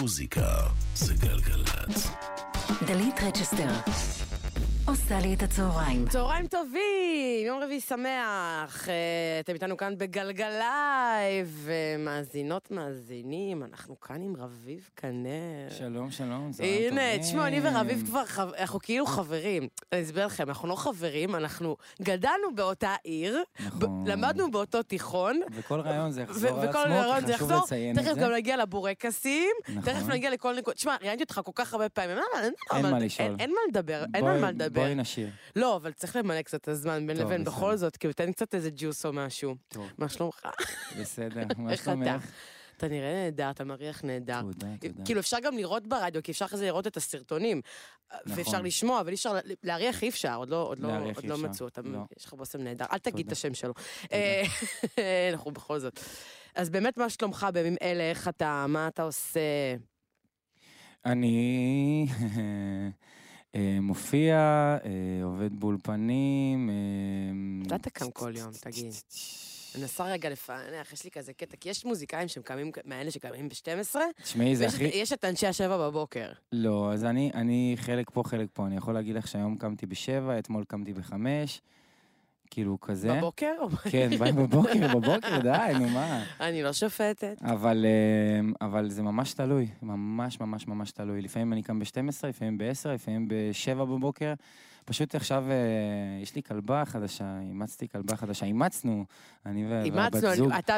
מוזיקה זה גלגלצ. דלית רצ'סטר עושה לי את הצהריים. צהריים טובים, יום רביעי שמח. אה, אתם איתנו כאן בגלגלייב, אה, מאזינות, מאזינים, אנחנו כאן עם רביב כנר. שלום, שלום, צהריים טובים. הנה, תשמעו, אני ורביב כבר, חב- אנחנו כאילו חברים. אני אסביר לכם, אנחנו לא חברים, אנחנו גדלנו באותה עיר, נכון. ב- למדנו באותו תיכון. וכל רעיון זה ו- יחזור על עצמו, חשוב יחזור, לציין את תכף זה. גם נגיע לבורקסים, נכון. תכף נגיע לכל נקודה, תשמע, ראיינתי אותך כל כך הרבה פעמים, אין- אין אין מה- לשאול. אין מה לדבר, אין בואי- על מה לדבר. בואי נשאיר. לא, אבל צריך למלא קצת את הזמן בין לבין. בכל זאת, כאילו תן קצת איזה ג'וס או משהו. מה שלומך? בסדר, מה? שלומך? אתה נראה נהדר, אתה מריח נהדר. תודה, תודה. כאילו אפשר גם לראות ברדיו, כי אפשר אחרי זה לראות את הסרטונים. ואפשר נכון. לשמוע, אבל אי אפשר, להריח אי אפשר, עוד לא, עוד לא, עוד לא אפשר, מצאו אותם. לא. יש לך בושם נהדר, אל תגיד את תודה. השם שלו. אה, אנחנו בכל זאת. אז באמת, מה שלומך בימים אלה, איך אתה, מה אתה עושה? אני מופיע, אה, עובד באולפנים. אה, אתה קם כל יום, תגיד. אני מנסה רגע לפענח, יש לי כזה קטע, כי יש מוזיקאים שהם קמים, מאלה שקמים ב-12, תשמעי, זה הכי... את- יש את אנשי השבע בבוקר. לא, אז אני, אני חלק פה, חלק פה. אני יכול להגיד לך שהיום קמתי בשבע, אתמול קמתי בחמש, כאילו כזה. בבוקר? כן, בבוקר, בבוקר, די, נו מה. אני לא שופטת. אבל, אה, אבל זה ממש תלוי, ממש ממש ממש תלוי. לפעמים אני קם ב-12, לפעמים ב-10, לפעמים ב-7 בבוקר. פשוט עכשיו אה, יש לי כלבה חדשה, אימצתי כלבה חדשה, אימצנו, אני והבת אימצנו, זוג. אני- אתה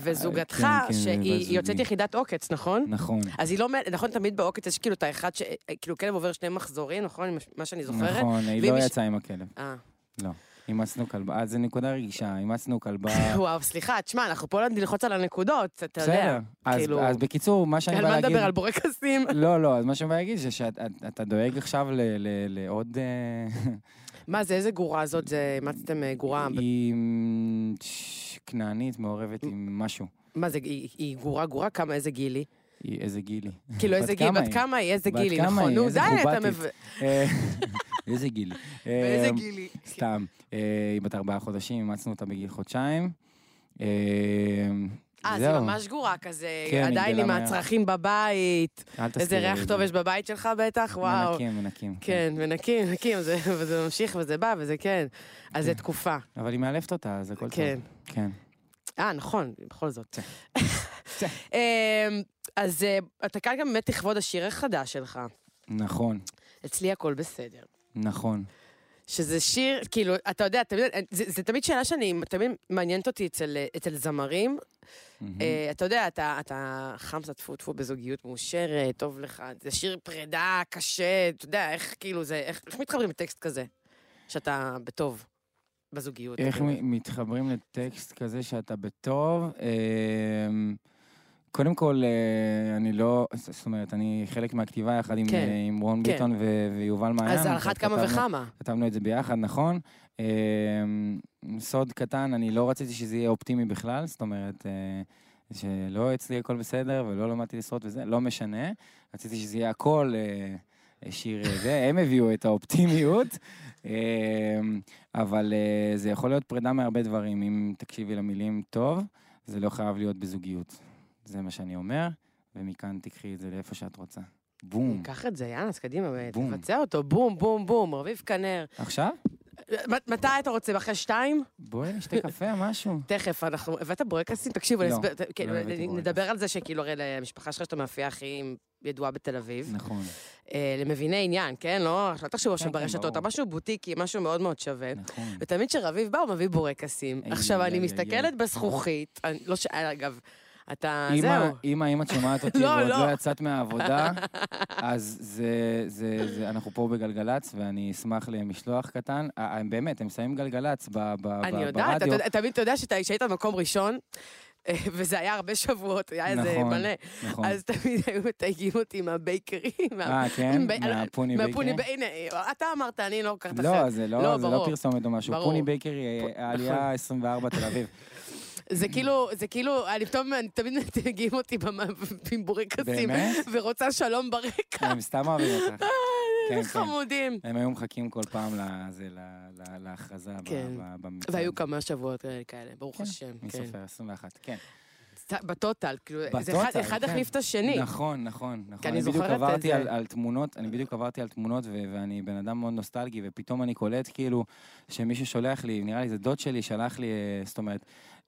וזוגתך, כן, כן, שהיא. יוצאת יחידת עוקץ, נכון? נכון, אז היא לא, נכון, תמיד בעוקץ יש כאילו את האחד ש... כאילו כלב עובר שני מחזורים, נכון? מה שאני זוכרת? נכון, היא לא יצאה עם הכלב, אה. לא. אימצנו כלבה, אז זו נקודה רגישה, אימצנו כלבה. וואו, סליחה, תשמע, אנחנו פה נלחוץ על הנקודות, אתה יודע. בסדר, אז- כאילו- בקיצור, מה שאני על בא מה להגיד... נדבר? על בורקסים? לא, לא, אז מה שאני בא להגיד זה שאתה דואג עכשיו ל- ל- לעוד... אה, מה זה, איזה גורה זאת? זה, אימצתם אה, גורה? היא כנענית מעורבת עם משהו. מה זה, היא היא גורה גורה? כמה, איזה גיל היא? היא איזה גיל היא. כאילו, איזה גיל? בת? כמה היא? איזה גיל נכון, היא? נו, איזה די, אתה גרובטית. מב... אה, איזה גיל היא. ואיזה אה, גיל היא? סתם. אה, היא בת ארבעה חודשים, אימצנו אותה בגיל חודשיים. אה, אה, זה. ממש גורה כזה, כן, עדיין עם. הצרכים בבית. אל איזה ריח טוב. יש בבית שלך בטח, וואו. מנקים, מנקים. כן, מנקים, מנקים, זה- וזה ממשיך וזה בא וזה כן. אז זה כן. תקופה. אבל היא מאלפת אותה, אז הכל טוב. כן. כן. אה, נכון, בכל זאת. אמ, אז אה, אתה כאן גם באמת לכבוד השיר החדש שלך. נכון, אצלי הכל בסדר. נכון. שזה שיר, כאילו, אתה יודע, תמיד, זה, זה תמיד שאלה שאני, תמיד מעניינת אותי אצל, אצל זמרים. מהמם. אה, אתה יודע, אתה, אתה חמסה טפו טפו בזוגיות מאושרת, טוב לך, זה שיר פרידה קשה, אתה יודע, איך כאילו זה, איך, איך מתחברים לטקסט כזה? שאתה בטוב בזוגיות. איך. מ- מתחברים לטקסט כזה שאתה בטוב? אמ, קודם כל, אה, אני לא, זאת אומרת, אני חלק מהכתיבה יחד עם, כן, אה, עם רון כן. ביטון ו- ויובל מעיין. אז על אחת כמה כתבנו- וכמה. כתבנו את זה ביחד, נכון. אמ, סוד קטן, אני לא רציתי שזה יהיה אופטימי בכלל, זאת אומרת, אה, שלא אצלי הכל בסדר ולא למדתי לשרוד וזה, לא משנה. רציתי שזה יהיה הכל אה, שיר אה, זה, הם הביאו את האופטימיות, אבל אה, זה יכול להיות פרידה מהרבה דברים, אם תקשיבי למילים טוב, זה לא חייב להיות בזוגיות. זה מה שאני אומר, ומכאן תקחי את זה לאיפה שאת רוצה. בום. קח את זה, יאללה, אז קדימה, בום. תבצע אותו, בום, בום, בום, רביב כנר. עכשיו? מתי אתה רוצה? אחרי שתיים? בואי נשתה קפה, משהו. תכף, אנחנו... הבאת בורקסים? תקשיבו, לא, כן, לא בורקס. נדבר על זה שכאילו, הרי למשפחה שלך שאתה מאפייה הכי ידועה בתל אביב. נכון, אה, למביני עניין, כן? לא, אל תחשבו כן, עכשיו ברשתות. משהו בוטיקי, משהו מאוד מאוד שווה. נכון. ותמיד כשרביב בא, הוא מביא בורקסים. עכשיו, אני מסתכלת. בזכוכית, לא ש... אגב, אתה... אמא, זהו. אמא, אם את שומעת אותי לא, ועוד לא. לא יצאת מהעבודה, אז זה, זה, זה, אנחנו פה בגלגלצ, ואני אשמח למשלוח קטן. אה, אה, באמת, הם שמים גלגלצ ב- ב- אני ב- יודעת, ברדיו. אתה- תמיד אתה יודע שהיית במקום ראשון, אה, וזה היה הרבה שבועות, היה איזה נכון, מלא. נכון. אז תמיד היו מתייגים אותי מה bakery. מה- אה, כן? מהפוני מהפוני bakery? bakery. הנה, אתה אמרת, אני לא לוקחת אחרת. לא, זה לא, זה לא. פרסומת או משהו. פוני bakery, העלייה 24 תל אביב. זה כאילו, זה כאילו, אני פתאום, אני תמיד מתייגים אותי עם בורקסים, באמת? ורוצה שלום ברקע. הם סתם אוהבים אותך. כן, כן. חמודים. הם היו מחכים כל פעם לזה, להכרזה כן. ב- במצעד. והיו כמה שבועות כאלה, ברוך השם. מי. סופר? 21, כן. ב total, כאילו, זה ב total, אחד-. החליף את השני. נכון, נכון, נכון. אני בדיוק זוכרת את עברתי זה. על, על תמונות, אני בדיוק עברתי על תמונות, ואני בן אדם מאוד נוסטלגי, ופתאום אני קולט כאילו שמישהו שולח לי, נראה לי זה דוד שלי, שלח לי, אה, זאת אומרת,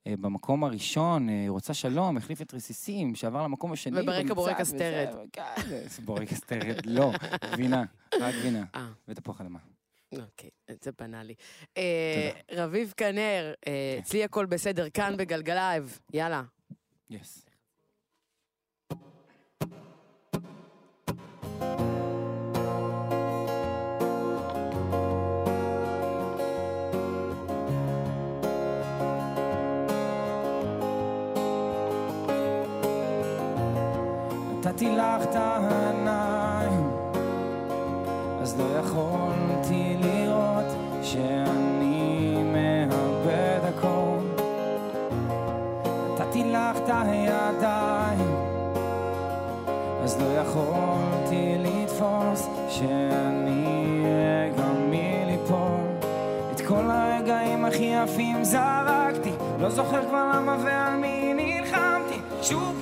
במקום הראשון, אה, רוצה שלום, החליף את רסיסים, שעבר למקום השני. וברקע במצעד, בורקס וזה, תרד. כן, זה בורקס תרד, לא, גבינה, רק גבינה, אה, ותפוח אדמה. אוקיי, זה בנאלי. אה, רביב כנר, אה, אצלי הכל בסדר, כאן בגלגלייב, יאללה. יס. לך את העיניים, אז לא יכולתי לראות שאני מאבד הכל. נתתי לך את הידיים, אז לא יכולתי לתפוס שאני רגע מליפול. את כל הרגעים הכי יפים זרקתי, לא זוכר כבר למה ועל מי נלחמתי. שוב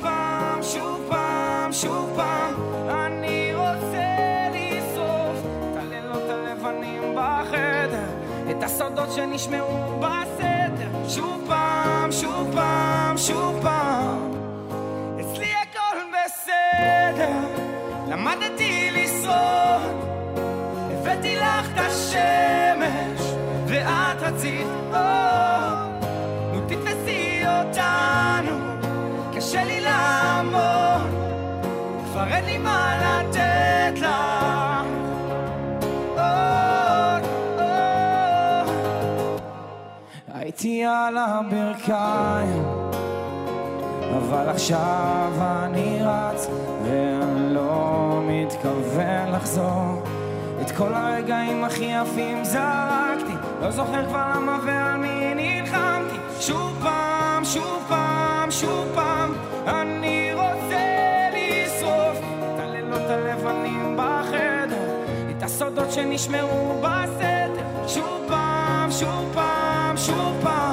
שוב פעם, אני רוצה לשרוף את הלילות הלבנים בחדר, את הסודות שנשמעו בסתר. שוב פעם, שוב פעם, שוב פעם, אצלי הכל בסדר, למדתי לשרוד. הבאתי לך את השמש, ואת רצית עוד. נו תתפסי אותנו, קשה לי לעמוד, כבר אין לי מה לתת עוד. הייתי על הברכיים, אבל עכשיו אני רץ, ואני לא מתכוון לחזור. את כל הרגעים הכי יפים זרקתי, לא זוכר כבר למה ועל מי נלחמתי. שוב פעם, שוב פעם, שוב פעם, אני שנשמעו בסתר. שוב פעם, שוב פעם, שוב פעם,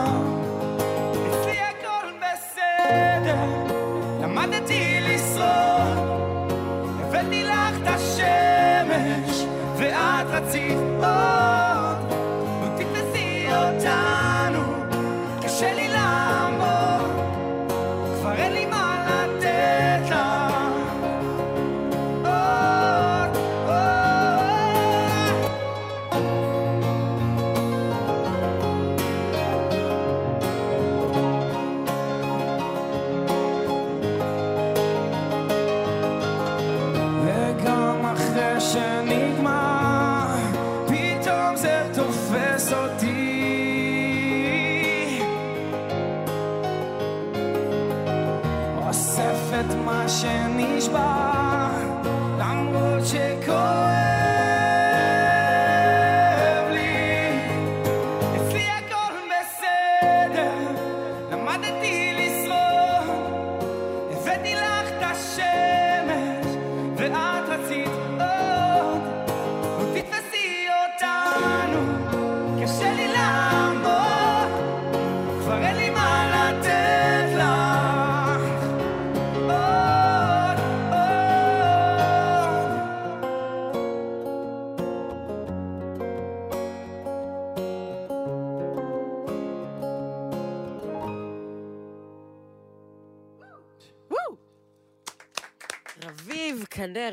את מה שנשבר,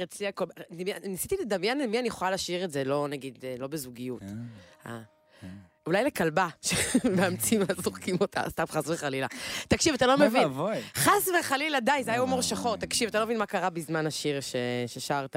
אצלי הכל... דמיין- ניסיתי לדמיין למי אני יכולה לשיר את זה, לא נגיד, אה, לא בזוגיות. אה. אולי לכלבה, שמאמצים אז זורקים אותה, סתם חס וחלילה. תקשיב, אתה לא מבין. חס וחלילה, די, זה היה הומור שחור. תקשיב, אתה לא מבין מה קרה בזמן השיר ששרת.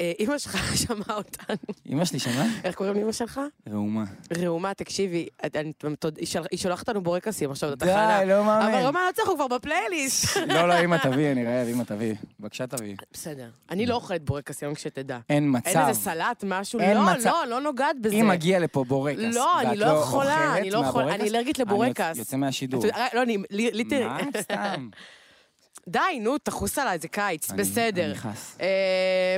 אה, אימא שלך שמעה אותנו. אמא שלי שמעה? איך קוראים לאימא שלך? ראומה. ראומה, תקשיבי, אני- היא היא שולחת לנו בורקסים עכשיו די, לתחנה. לא מאמין. אבל ראומה לא צריך, הוא כבר בפלייליסט. לא, לא, אמא תביא, אני רעב, אמא תביא. בבקשה תביא. בסדר. אני לא אוכלת בורקס היום כשתדע. אין מצב. אין איזה סלט, משהו? אין לא. לא, לא נוגעת בזה. אם מגיע לפה בורקס, לא, אני ואת לא יכולה, אני לא יכולה, אני אלרגית אני לבורקס. יוצא מהשידור. לא, אני, לי... מה? סתם. די, נו, תחוס עליי, זה קיץ, אני- בסדר. אני חס. אה,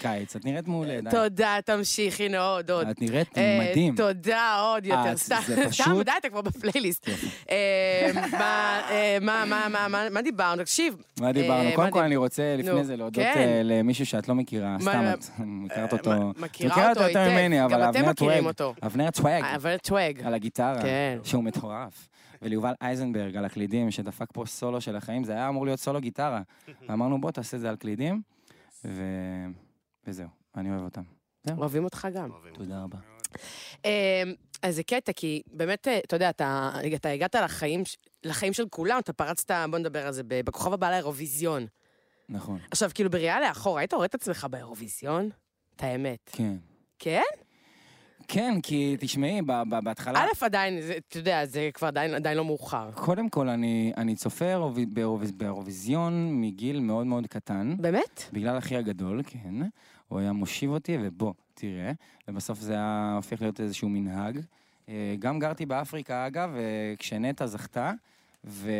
קיץ, את נראית מעולה, די. תודה, תמשיך, הנה עוד, עוד. את נראית אה, מדהים. תודה, עוד יותר. את- סתם, סתם, די, אתה כבר בפלייליסט. אה, מה, אה, מה, מה, מה, מה, דיברנו? תקשיב. מה דיברנו? אה, קודם כל אני רוצה לפני זה להודות כן. אה, למישהו שאת לא מכירה, סתם את מכירת אותו. אה, מכירה אותו יותר ממני, אבל גם אתם אבנר. אותו. אבנר טוויג. על הגיטרה, כן. שהוא מטורף. וליובל אייזנברג על הקלידים, שדפק פה סולו של החיים, זה היה אמור להיות סולו גיטרה. ואמרנו, בוא תעשה את זה על קלידים, ו... וזהו, אני אוהב אותם. אוהבים אותך גם. תודה רבה. אה, אז זה קטע, כי באמת, אה, אתה יודע, אתה אתה הגעת לחיים לחיים של כולם, אתה פרצת, בוא נדבר על זה, בכוכב הבא לאירוויזיון. נכון, עכשיו, כאילו, בראייה לאחור, היית רואה את עצמך באירוויזיון? את האמת. כן. כן? כן, כי תשמעי, בהתחלה... א', עדיין, אתה יודע, זה כבר עדיין עדיין לא מאוחר. קודם כל, אני, אני צופה באירוויזיון מגיל מאוד מאוד קטן, באמת? בגלל אחי הגדול, כן. הוא היה מושיב אותי, ובוא, תראה. ובסוף זה היה הופך להיות איזשהו מנהג. אה, גם גרתי באפריקה, אגב, אה, כשנטע זכתה, ו...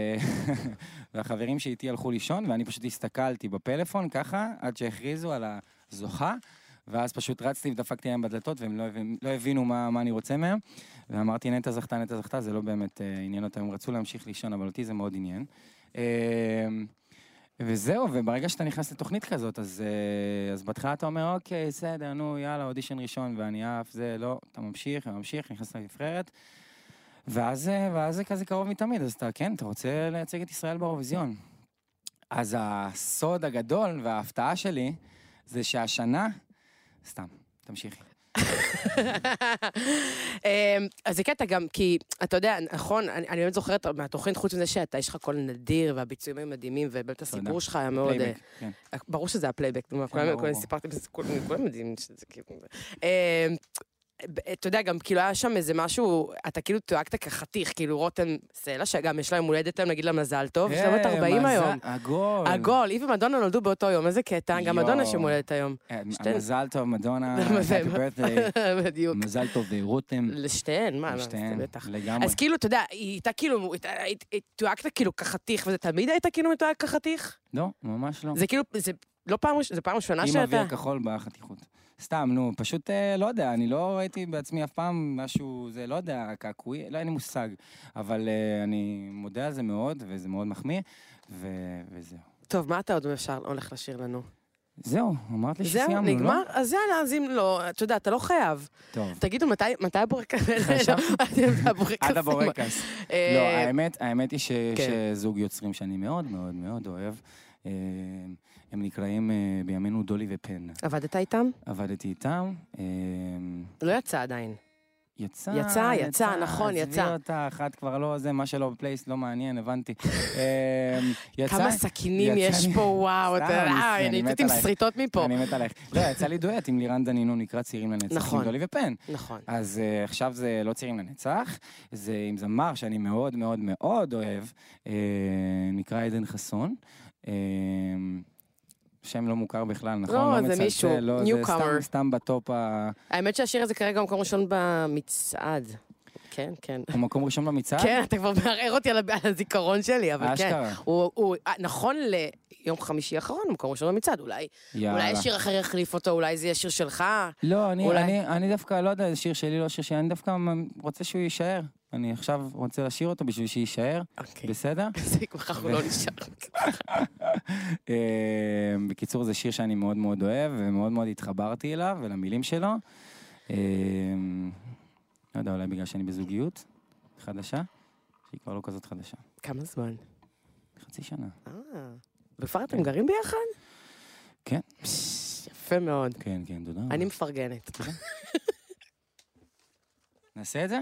והחברים שאיתי הלכו לישון, ואני פשוט הסתכלתי בפלאפון ככה, עד שהכריזו על הזוכה, ואז פשוט רצתי ודפקתי להם בדלתות, והם לא, הבין, לא הבינו מה, מה אני רוצה מהם. ואמרתי, נטע זכתה, נטע זכתה, זה לא באמת אה, עניין אותם, הם רצו להמשיך לישון, אבל אותי זה מאוד עניין. אה, וזהו, וברגע שאתה נכנס לתוכנית כזאת, אז, אה, אז בהתחלה אתה אומר, אוקיי, בסדר, נו, יאללה, אודישן ראשון, ואני עף, זה, לא, אתה ממשיך וממשיך, נכנס לנבחרת. אה, ואז זה כזה קרוב מתמיד, אז אתה, כן, אתה רוצה לייצג את ישראל באירוויזיון. אז הסוד הגדול וההפתעה שלי, זה שהשנה... סתם, תמשיכי. אמ, אז זה קטע גם, כי אתה יודע, נכון, אני אני באמת זוכרת מהתוכנית, חוץ מזה שאתה, יש לך קול נדיר, והביצועים היו מדהימים, ובאמת הסיפור שלך היה מאוד... פלייבק, כן. ברור שזה הפלייבק, ברור, כולם. סיפרתם, בזה, כולם כולם יודעים שזה כאילו... אתה יודע, גם כאילו היה שם איזה משהו, אתה כאילו תויגת כחתיך, כאילו רותם סלע, שגם יש לה יום הולדת היום, נגיד לה מזל טוב, יש להם בת אה, 40 מזל- היום. עגול. עגול, היא ומדונה נולדו באותו יום, איזה קטע, גם מדונה. יום הולדת היום. אה, מזל טוב, מדונה, happy birthday. בדיוק. מזל טוב, רותם. לשתיהן, מה, לשתיהן, בטח. לגמרי. אז כאילו, אתה יודע, היא הייתה כאילו, היא- תויגת כאילו כחתיך, וזה תמיד היית כאילו מתויג כחתיך? לא, ממש לא. זה כאילו, זה לא פעם, ראשונה עם שאתה... אוויר כחול בחתיכות. סתם, נו, פשוט אה, לא יודע, אני לא ראיתי בעצמי אף פעם משהו, זה לא יודע, קעקועי, לא, אין לי מושג. אבל אה, אני מודה על זה מאוד, וזה מאוד מחמיא, ו- וזהו. טוב, מה אתה עוד אפשר הולך לשיר לנו? זהו, אמרת לי זהו, שסיימנו, לא? נגמר? אז יאללה, אז אם לא, אתה יודע, אתה לא חייב. טוב. תגידו, מתי הבורקס? הבורקס. עד הבורקס. אה, לא, האמת, האמת היא ש- כן. שזוג יוצרים שאני מאוד מאוד מאוד אוהב, הם נקראים אה, בימינו דולי ופן. עבדת איתם? עבדתי איתם, אה, לא יצא עדיין. יצא, יצא, יצא, נכון, יצא. עזבי אותך, את כבר לא זה, מה שלא בפלייס לא מעניין, הבנתי. אה, יצא, כמה סכינים יצא יש פה, וואו, אתה... אני- אה, אני אני מת יוצאת עם. שריטות מפה. אני מת עליך. לא, יצא לי דואט עם לירן דנינו, נקרא צעירים לנצח, נכון. עם דולי ופן. נכון. אז עכשיו זה לא צעירים לנצח, זה עם זמר שאני מאוד מאוד מאוד אוהב, נקרא עדן חסון. Uh, שם לא מוכר בכלל, נכון? לא, זה מצלצל, מישהו, לא, זה newcomer. סתם, סתם בטופ ה... האמת שהשיר הזה כרגע במקום ראשון במצעד. כן, כן. הוא מקום ראשון במצעד? כן, אתה כבר מערער אותי על הזיכרון שלי, אבל כן. אשכרה. הוא, הוא, אה, נכון ליום חמישי האחרון, מקום ראשון במצעד, אולי, יאללה. אולי שיר אחר יחליף אותו, אולי זה יהיה שיר שלך. לא, אני, אולי. אני, אני דווקא, לא יודע, זה שיר שלי, לא שיר שלי, אני דווקא רוצה שהוא יישאר. אני עכשיו רוצה לשיר אותו בשביל שיישאר, אוקיי. בסדר? זה כבר אנחנו לא נשאר. אה, בקיצור, זה שיר שאני מאוד מאוד אוהב, ומאוד מאוד התחברתי אליו ולמילים שלו. אה, לא יודע, אולי בגלל שאני בזוגיות חדשה, שהיא כבר לא כזאת חדשה. כמה זמן? חצי שנה. אה, וכבר אתם גרים ביחד? כן. יפה מאוד. כן, כן, תודה. רבה. אני מפרגנת. נעשה את זה?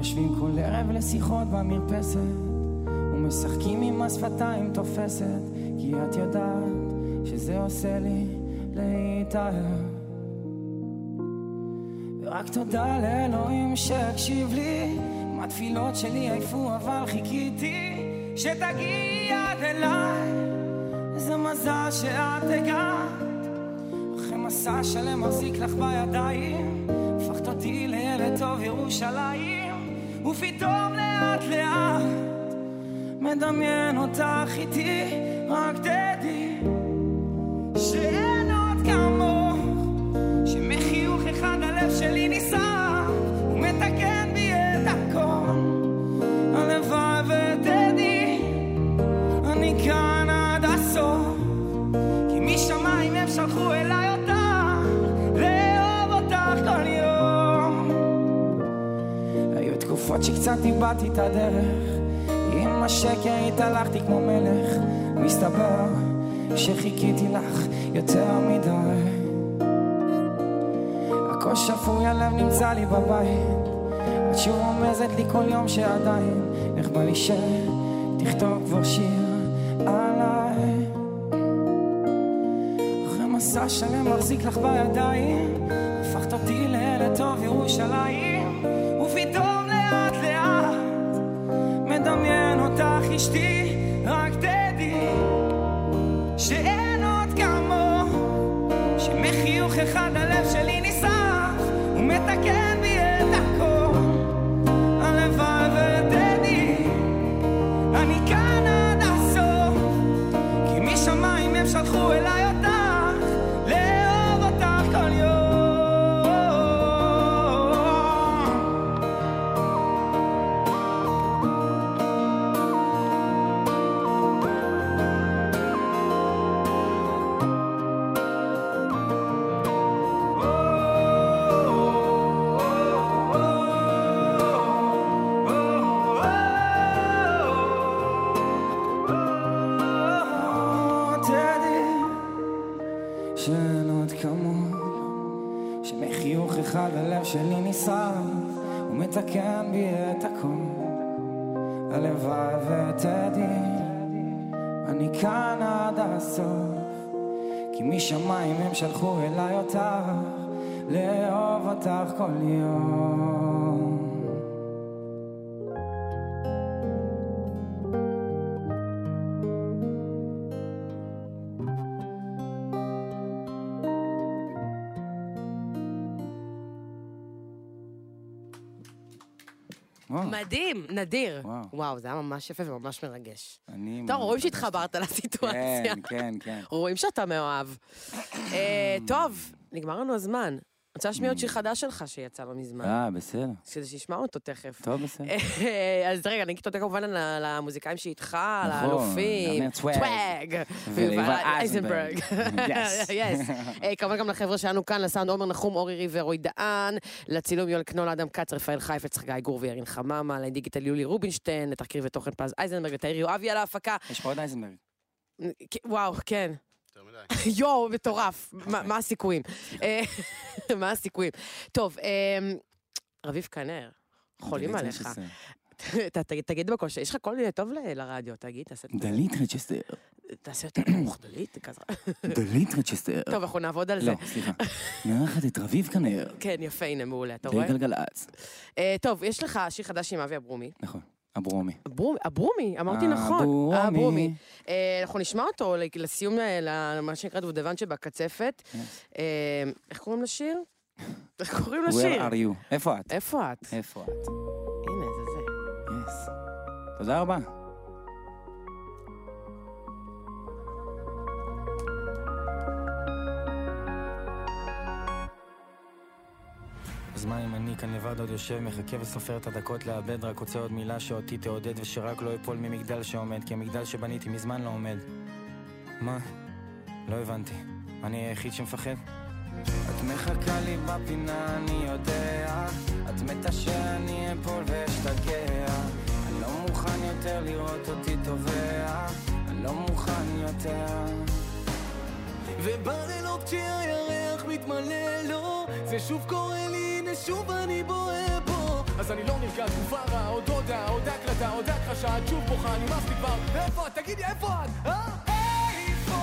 יושבים כל ערב לשיחות במרפסת, ומשחקים עם השפתיים תופסת, כי את יודעת שזה עושה לי להתאהב. ורק תודה לאלוהים שהקשיב לי, אם התפילות שלי עייפו אבל חיכיתי שתגיעי עד אליי, איזה מזל שאת הגעת. אחרי מסע שלם מחזיק לך בידיים, הפכת אותי לילד טוב ירושלים, ופתאום לאט לאט מדמיין אותך איתי, רק תדעי את הדרך, עם השקר התהלכתי כמו מלך, מסתבר שחיכיתי לך יותר מדי. הכל שפוי, הלב נמצא לי בבית, את שוב רומזת לי כל יום שעדיין, איך בא לי שתכתוב כבר שיר עליי. אחרי מסע שלם מחזיק לך בידיים, הפכת אותי לילד טוב ירושלים, אותך משמיים הם שלחו אליי אותך, לאהוב אותך כל יום. מדהים, נדיר. וואו. וואו, זה היה ממש יפה וממש מרגש. אני... טוב, רואים שהתחברת לסיטואציה. כן, כן, כן. רואים שאתה מאוהב. אה, טוב, נגמר לנו הזמן. רוצה להשמיע עוד שיר חדש שלך שיצא לא מזמן. אה, בסדר. כדי שישמעו אותו תכף. טוב, בסדר. אז רגע, אני אגיד תודה כמובן למוזיקאים שאיתך, נכון, לאלופים, וליובל ויובל אייזנברג. אה, כמובן גם לחבר'ה שלנו כאן, לסאונד עומר נחום, אורי ריבר, רועי דהן, לצילום יואל קנול, אדם כץ, רפאל חיפץ, חגי גור וירין חממה, לדיגיטל יולי רובינשטיין, לתחקיר ותוכן פז אייזנברג, לתאיר יואבי על ההפקה. יש לך עוד אייזנברג. וואו, כן. יותר מדי. יואו, מטורף. מה מה הסיכויים? אה, מה הסיכויים? טוב, אה, רביב כנר, חולים עליך. רצ'סטר. ת- ת- תגיד בקול, יש לך קול טוב ל- לרדיו, תגיד, תעשה דלית רצ'סטר. תעשה יותר נמוך, דלית, כזה. דלית רצ'סטר. טוב, אנחנו נעבוד על זה. לא, סליחה. מארחת את רביב כנר. כן, יפה, הנה, מעולה, אתה רואה? בגלגלצ. אה, טוב, יש לך שיר חדש עם אבי אברומי. נכון, אברומי. אברומי, אמרתי נכון. אברומי. אה, אנחנו נשמע אותו לסיום, אה, למה שנקרא דובדבן שבקצפת. אה, איך קוראים לשיר? איך קוראים לשיר? Where are you? איפה את? איפה את? איפה את? הנה, זה זה. תודה רבה. אז מה אם אני כאן לבד עוד יושב, מחכה וסופר את הדקות לאבד, רק רוצה עוד מילה שאותי תעודד ושרק לא אפול ממגדל שעומד, כי המגדל שבניתי מזמן לא עומד. מה? לא הבנתי. אני היחיד שמפחד? את מחכה לי בפינה, אני יודע. את מתה שאני אפול ואשתגע. אני לא מוכן יותר לראות אותי טובע. אני לא מוכן יותר. ובלילות כשהירח מתמלא לו, זה שוב קורה הנה שוב אני בוהה בו. אז אני לא נרגע, תקופה רעה, עוד הודעה, עוד הקלטה, עוד הכחשה, את שוב בוכה, נמאס לי כבר, איפה את? תגידי, איפה את? אה? איפה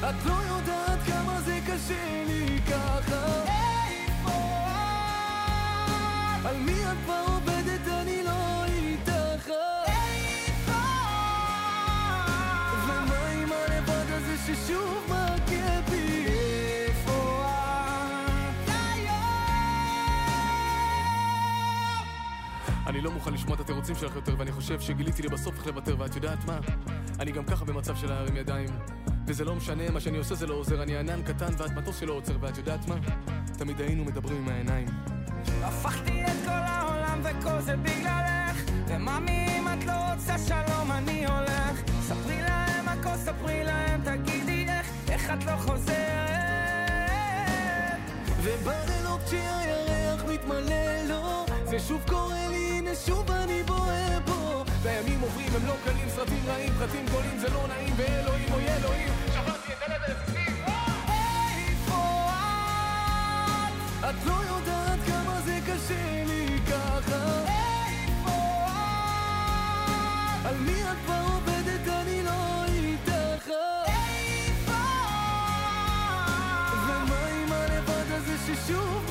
את? את לא יודעת כמה זה קשה לי ככה. איפה את? על מי את כבר עובדת? אני לא אני לא מוכן לשמוע את התירוצים שלך יותר ואני חושב שגיליתי לי בסוף איך לוותר ואת יודעת מה? אני גם ככה במצב של להרים ידיים. וזה לא משנה, מה שאני עושה זה לא עוזר. אני ענן קטן ואת מטוס שלא עוצר ואת יודעת מה? תמיד היינו מדברים עם העיניים. הפכתי את כל העולם וכל זה בגללך. ומאמי אם את לא רוצה שלום אני הולך. ספרי להם הכל ספרי להם תגידי איך איך את לא חוזרת. ובלילות כשהירח מתמלא לו. זה שוב קורה הם לא קלים, סרטים רעים, פרטים גדולים זה לא נעים ואלוהים אוי אלוהים שברתי את הלב אצלי איפה את? את לא יודעת כמה זה קשה לי ככה איפה את? על מי את כבר עובדת? אני לא איתך איפה? ומה עם הלבד הזה ששוב